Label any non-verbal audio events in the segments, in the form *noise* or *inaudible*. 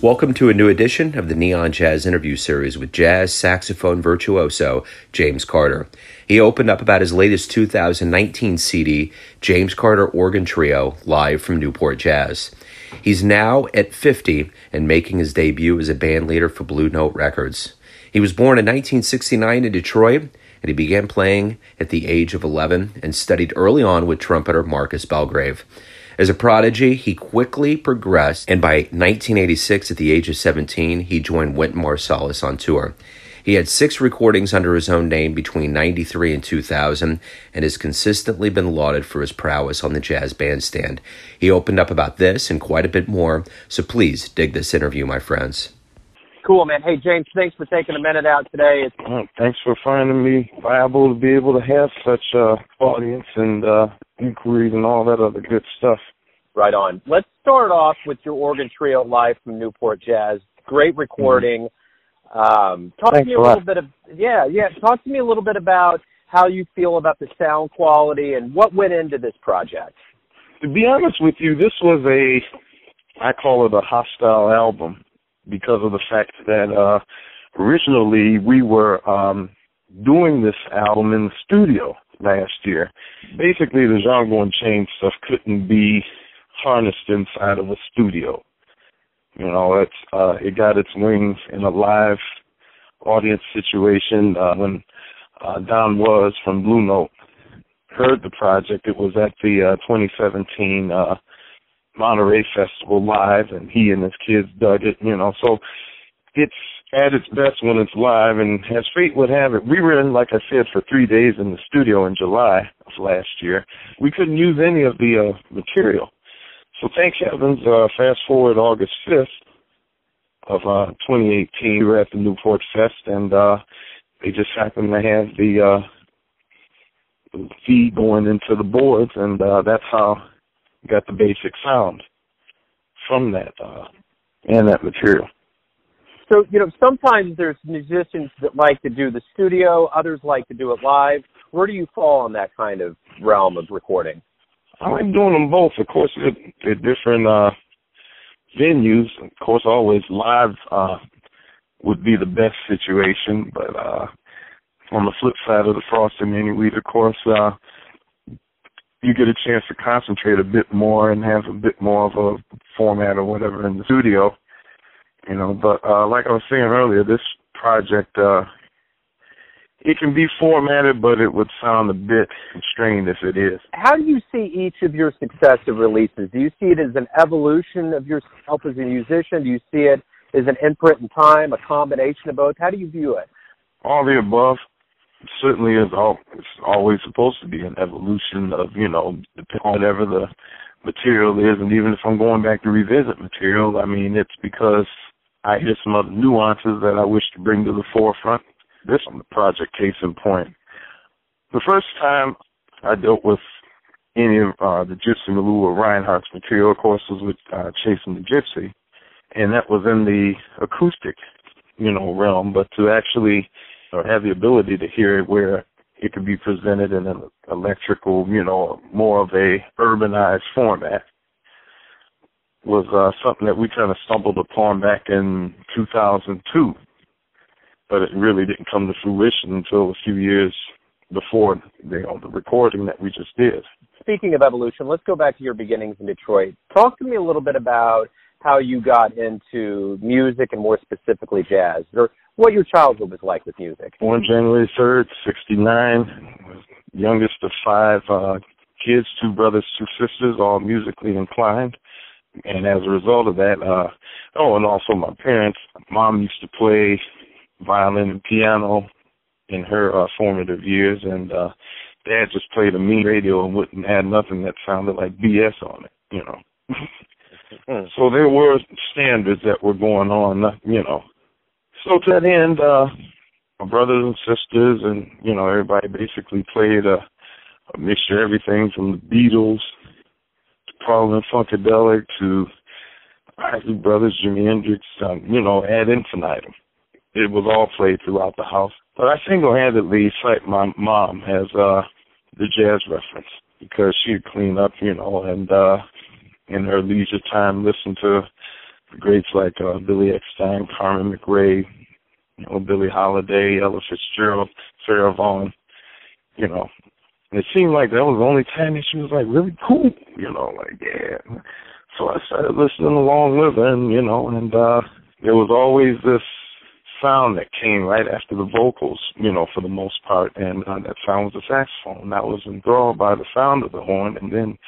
Welcome to a new edition of the Neon Jazz interview series with jazz saxophone virtuoso James Carter. He opened up about his latest 2019 CD, James Carter Organ Trio, live from Newport Jazz. He's now at 50 and making his debut as a band leader for Blue Note Records. He was born in 1969 in Detroit, and he began playing at the age of 11 and studied early on with trumpeter Marcus Belgrave. As a prodigy, he quickly progressed, and by 1986, at the age of 17, he joined Wynton Marsalis on tour. He had six recordings under his own name between 93 and 2000 and has consistently been lauded for his prowess on the jazz bandstand. He opened up about this and quite a bit more, so please dig this interview, my friends. Cool, man. Hey, James, thanks for taking a minute out today. Well, thanks for finding me viable to be able to have such uh audience and uh inquiries and all that other good stuff. Right on. Let's start off with your organ trio live from Newport Jazz. Great recording. Mm-hmm. Um, talk Thanks to me a, a little bit of yeah, yeah. Talk to me a little bit about how you feel about the sound quality and what went into this project. To be honest with you, this was a I call it a hostile album because of the fact that uh originally we were um doing this album in the studio last year. Basically, the Django Unchained stuff couldn't be harnessed inside of a studio. You know, it's uh, it got its wings in a live audience situation uh, when uh, Don Was from Blue Note heard the project. It was at the uh, 2017 uh, Monterey Festival live, and he and his kids dug it. You know, so it's at its best when it's live. And as fate would have it, we were in, like I said, for three days in the studio in July of last year. We couldn't use any of the uh, material. So thank heavens, uh, fast forward August 5th of uh, 2018, we were at the Newport Fest, and uh, they just happened to have the uh, feed going into the boards, and uh, that's how we got the basic sound from that uh, and that material. So, you know, sometimes there's musicians that like to do the studio, others like to do it live. Where do you fall in that kind of realm of recording? I like doing them both. Of course, they're, they're different uh, venues. Of course, always live uh, would be the best situation. But uh, on the flip side of the frosting mini wheat, of course, uh, you get a chance to concentrate a bit more and have a bit more of a format or whatever in the studio. You know, but uh, like I was saying earlier, this project uh, it can be formatted, but it would sound a bit constrained if it is. How do you see each of your successive releases? Do you see it as an evolution of yourself as a musician? Do you see it as an imprint in time, a combination of both? How do you view it? All the above. certainly is all. It's always supposed to be an evolution of you know, whatever the material is, and even if I'm going back to revisit material, I mean it's because I hear some other nuances that I wish to bring to the forefront this on the project case in point. The first time I dealt with any of uh, the Gypsy Malou or Reinhardt's material, of course, was with uh, Chasing the Gypsy, and that was in the acoustic, you know, realm. But to actually uh, have the ability to hear it where it could be presented in an electrical, you know, more of a urbanized format was uh, something that we kind of stumbled upon back in 2002 but it really didn't come to fruition until a few years before you know, the recording that we just did. Speaking of evolution, let's go back to your beginnings in Detroit. Talk to me a little bit about how you got into music and more specifically jazz, or what your childhood was like with music. Born January 3rd, 69, youngest of five uh, kids, two brothers, two sisters, all musically inclined. And as a result of that, uh, oh, and also my parents, mom used to play violin and piano in her uh, formative years, and uh, Dad just played a mean radio and wouldn't add nothing that sounded like BS on it, you know. *laughs* So there were standards that were going on, uh, you know. So to that end, uh, my brothers and sisters, and you know, everybody basically played a, a mixture of everything from the Beatles to Parliament Funkadelic to Isley Brothers, Jimi Hendrix, um, you know, ad infinitum. It was all played throughout the house. But I single-handedly cite my mom as uh, the jazz reference because she'd clean up, you know, and uh, in her leisure time listen to greats like uh, Billy Eckstine, Carmen McRae, you know, Billie Holiday, Ella Fitzgerald, Sarah Vaughan, you know. It seemed like that was the only time that she was like really cool, you know, like yeah. So I started listening along with her, and you know, and uh there was always this sound that came right after the vocals, you know, for the most part, and uh, that sound was the saxophone. I was enthralled by the sound of the horn, and then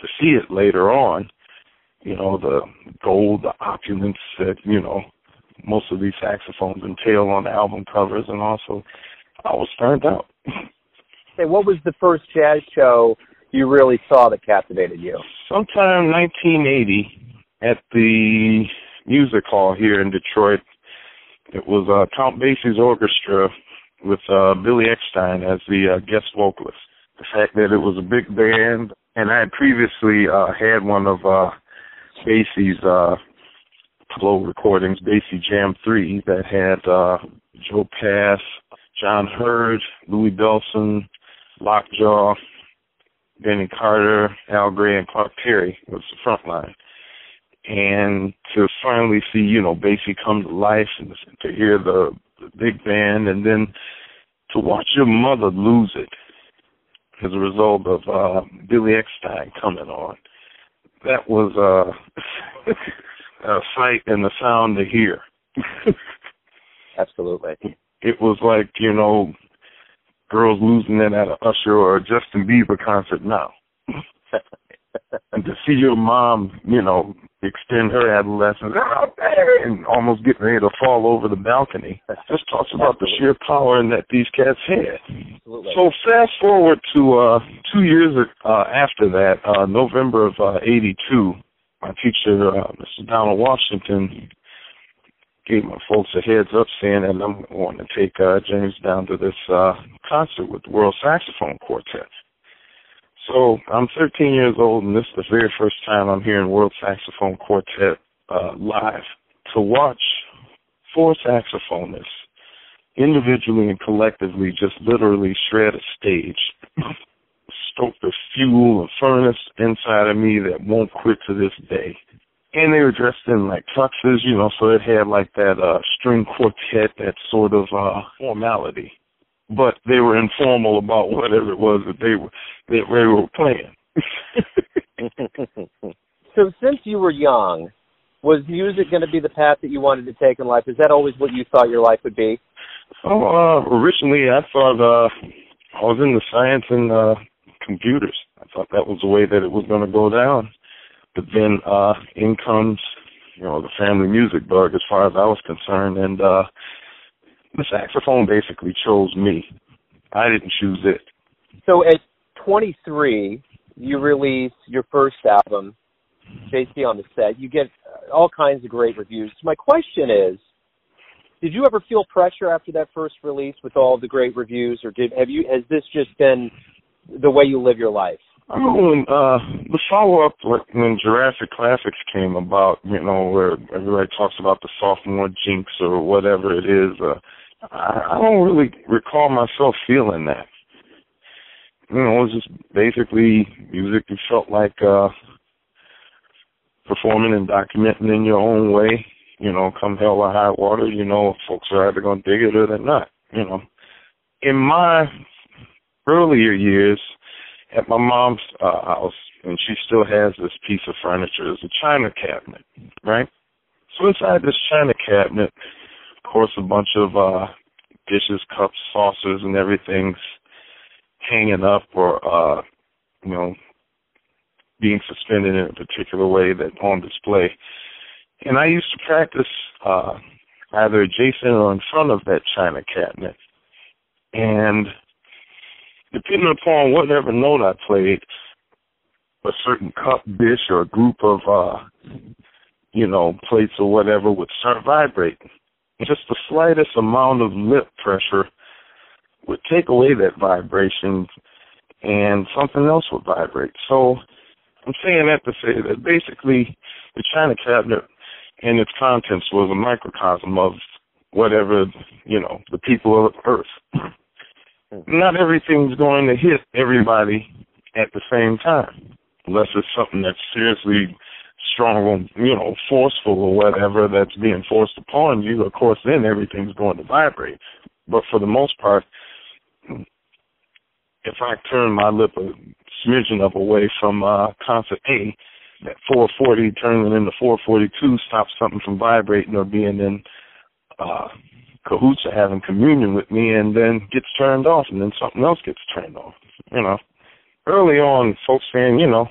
to see it later on, you know, the gold, the opulence that you know most of these saxophones entail on the album covers, and also I was turned out. *laughs* Say, what was the first jazz show you really saw that captivated you? Sometime 1980 at the music hall here in Detroit. It was uh, Count Basie's orchestra with uh, Billy Eckstine as the uh, guest vocalist. The fact that it was a big band, and I had previously uh, had one of uh, Basie's uh, Pablo recordings, Basie Jam 3, that had uh, Joe Pass, John Heard, Louie Bellson, Lockjaw, Benny Carter, Al Grey, and Clark Terry was the front line. And to finally see, you know, Basie come to life and to hear the, the big band and then to watch your mother lose it as a result of uh Billy Eckstine coming on. That was uh *laughs* a sight and a sound to hear. *laughs* Absolutely. It was like, you know, girls losing it at an Usher or a Justin Bieber concert now. *laughs* and to see your mom, you know, extend her adolescence out there and almost getting ready to fall over the balcony. Just talks about the sheer power that these cats had. Absolutely. So fast forward to uh two years uh after that, uh November of uh eighty two, my teacher, uh, Mr. Donald Washington, gave my folks a heads up saying that I'm going to take uh, James down to this uh, concert with the World Saxophone Quartet. So I'm 13 years old, and this is the very first time I'm hearing World Saxophone Quartet uh, live. To watch four saxophonists individually and collectively just literally shred a stage, stoke the fuel and furnace inside of me that won't quit to this day and they were dressed in like tuxes, you know, so it had like that uh string quartet, that sort of uh formality. But they were informal about whatever it was that they were that they were playing. *laughs* so since you were young, was music going to be the path that you wanted to take in life? Is that always what you thought your life would be? Oh, uh, originally I thought uh I was into science and uh computers. I thought that was the way that it was going to go down. But then uh in comes, you know, the family music bug as far as I was concerned and uh the saxophone basically chose me. I didn't choose it. So at 23, you release your first album, JC on the set. You get all kinds of great reviews. So my question is, did you ever feel pressure after that first release with all the great reviews, or did have you? Has this just been the way you live your life? I remember when uh the follow up when Jurassic Classics came about, you know, where everybody talks about the sophomore jinx or whatever it is, uh I, don't really recall myself feeling that. You know, it was just basically music you felt like uh performing and documenting in your own way. You know, come hell or high water, you know, folks are either gonna dig it or they're not, you know. In my earlier years, at my mom's uh, house, and she still has this piece of furniture. It's a china cabinet, right? So inside this china cabinet, course, a bunch of uh, dishes, cups, saucers, and everything's hanging up or, uh, you know, being suspended in a particular way that on display. And I used to practice uh, either adjacent or in front of that china cabinet. And depending upon whatever note I played, a certain cup, dish, or a group of, uh, you know, plates or whatever would start vibrating. Just the slightest amount of lip pressure would take away that vibration and something else would vibrate. So I'm saying that to say that basically the china cabinet and its contents was a microcosm of whatever, you know, the people of Earth. Mm-hmm. Not everything's going to hit everybody at the same time, unless it's something that's seriously strong, you know, forceful or whatever that's being forced upon you. Of course, then everything's going to vibrate. But for the most part, if I turn my lip a smidgen of away from uh, concert A, that 440 turning into 442 stops something from vibrating or being in uh, cahoots or having communion with me, and then gets turned off, and then something else gets turned off. You know, early on, folks saying, you know,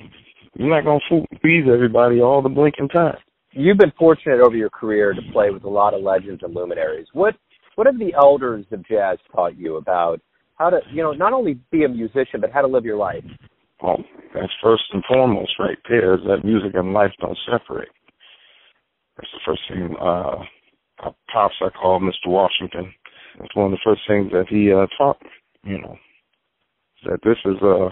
you're not gonna fool, please everybody all the blinking time. You've been fortunate over your career to play with a lot of legends and luminaries. What what have the elders of jazz taught you about how to, you know, not only be a musician but how to live your life? Well, that's first and foremost right there is that music and life don't separate. That's the first thing. Uh, pops I call Mr. Washington. That's one of the first things that he uh, taught me. You know, that this is a. Uh,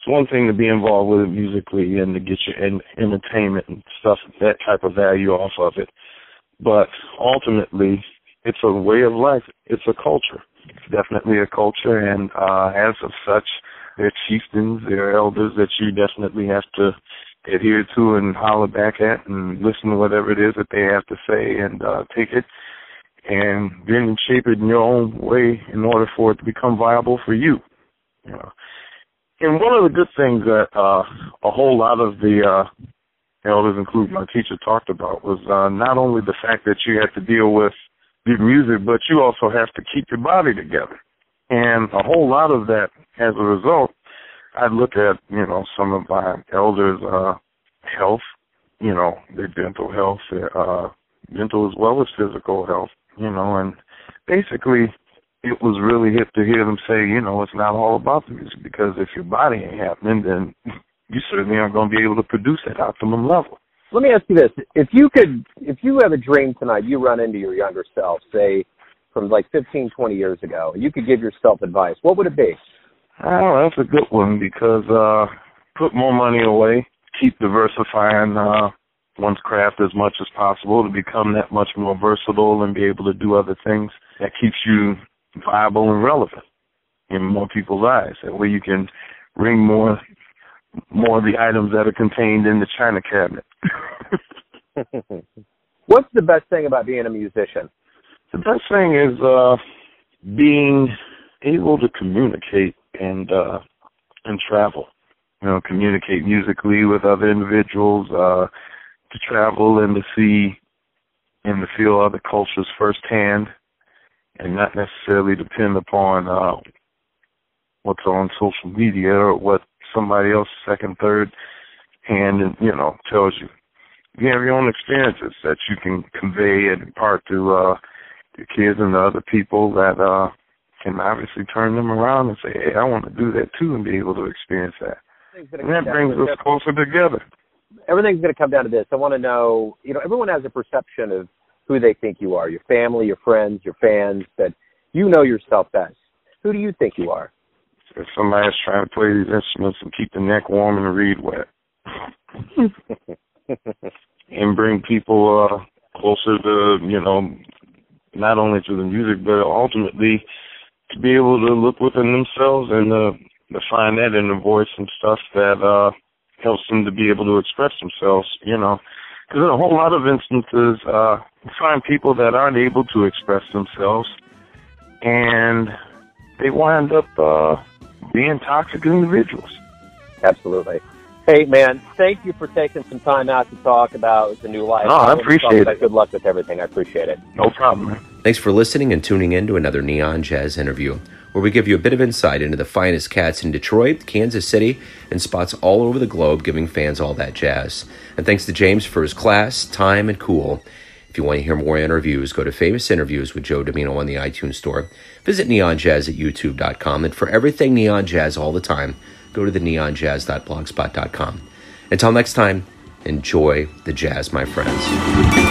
it's one thing to be involved with it musically and to get your en- entertainment and stuff, that type of value off of it. But ultimately, it's a way of life. It's a culture. It's definitely a culture, and uh, as of such, they're chieftains, they're elders that you definitely have to adhere to and holler back at and listen to whatever it is that they have to say and uh, take it and then shape it in your own way in order for it to become viable for you. You know. And one of the good things that uh, a whole lot of the uh, elders, including my teacher, talked about was uh, not only the fact that you have to deal with the music, but you also have to keep your body together. And a whole lot of that, as a result, I look at, you know, some of my elders' uh, health, you know, their dental health, their uh, mental as well as physical health, you know, and basically it was really hip to hear them say, you know, it's not all about the music because if your body ain't happening, then *laughs* you certainly aren't going to be able to produce at optimum level. Let me ask you this: If you could, if you have a dream tonight, you run into your younger self, say from like 15, 20 years ago, and you could give yourself advice, what would it be? Oh, that's a good one because uh put more money away, keep diversifying uh one's craft as much as possible to become that much more versatile and be able to do other things that keeps you viable and relevant in more people's eyes. That way you can bring more more of the items that are contained in the china cabinet. *laughs* What's the best thing about being a musician? The best thing is uh being able to communicate and uh and travel. You know, communicate musically with other individuals, uh to travel and to see and to feel other cultures firsthand and not necessarily depend upon uh what's on social media or what somebody else second, third hand and you know, tells you. You have your own experiences that you can convey and impart to uh your kids and the other people that uh can obviously turn them around and say, Hey, I want to do that too and be able to experience that. And that brings us closer together. Everything's going to come down to this. I want to know, you know, everyone has a perception of who they think you are, your family, your friends, your fans, that you know yourself best. Who do you think you are? If somebody's trying to play these instruments and keep the neck warm and the reed wet. *laughs* and bring people uh closer to, you know, not only to the music but ultimately to be able to look within themselves and uh, to find that in the voice and stuff that uh, helps them to be able to express themselves, you know. Because in a whole lot of instances, uh, you find people that aren't able to express themselves, and they wind up uh, being toxic individuals. Absolutely. Hey, man, thank you for taking some time out to talk about the new life. No, I appreciate it. Good luck with everything. I appreciate it. No problem, man. Thanks for listening and tuning in to another Neon Jazz interview, where we give you a bit of insight into the finest cats in Detroit, Kansas City, and spots all over the globe, giving fans all that jazz. And thanks to James for his class, time, and cool. If you want to hear more interviews, go to Famous Interviews with Joe Dimino on the iTunes Store. Visit neonjazz at youtube.com. And for everything Neon Jazz all the time, go to the neonjazz.blogspot.com. Until next time, enjoy the jazz, my friends.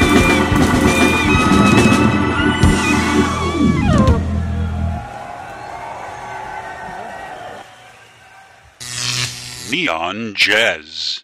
Neon Jazz.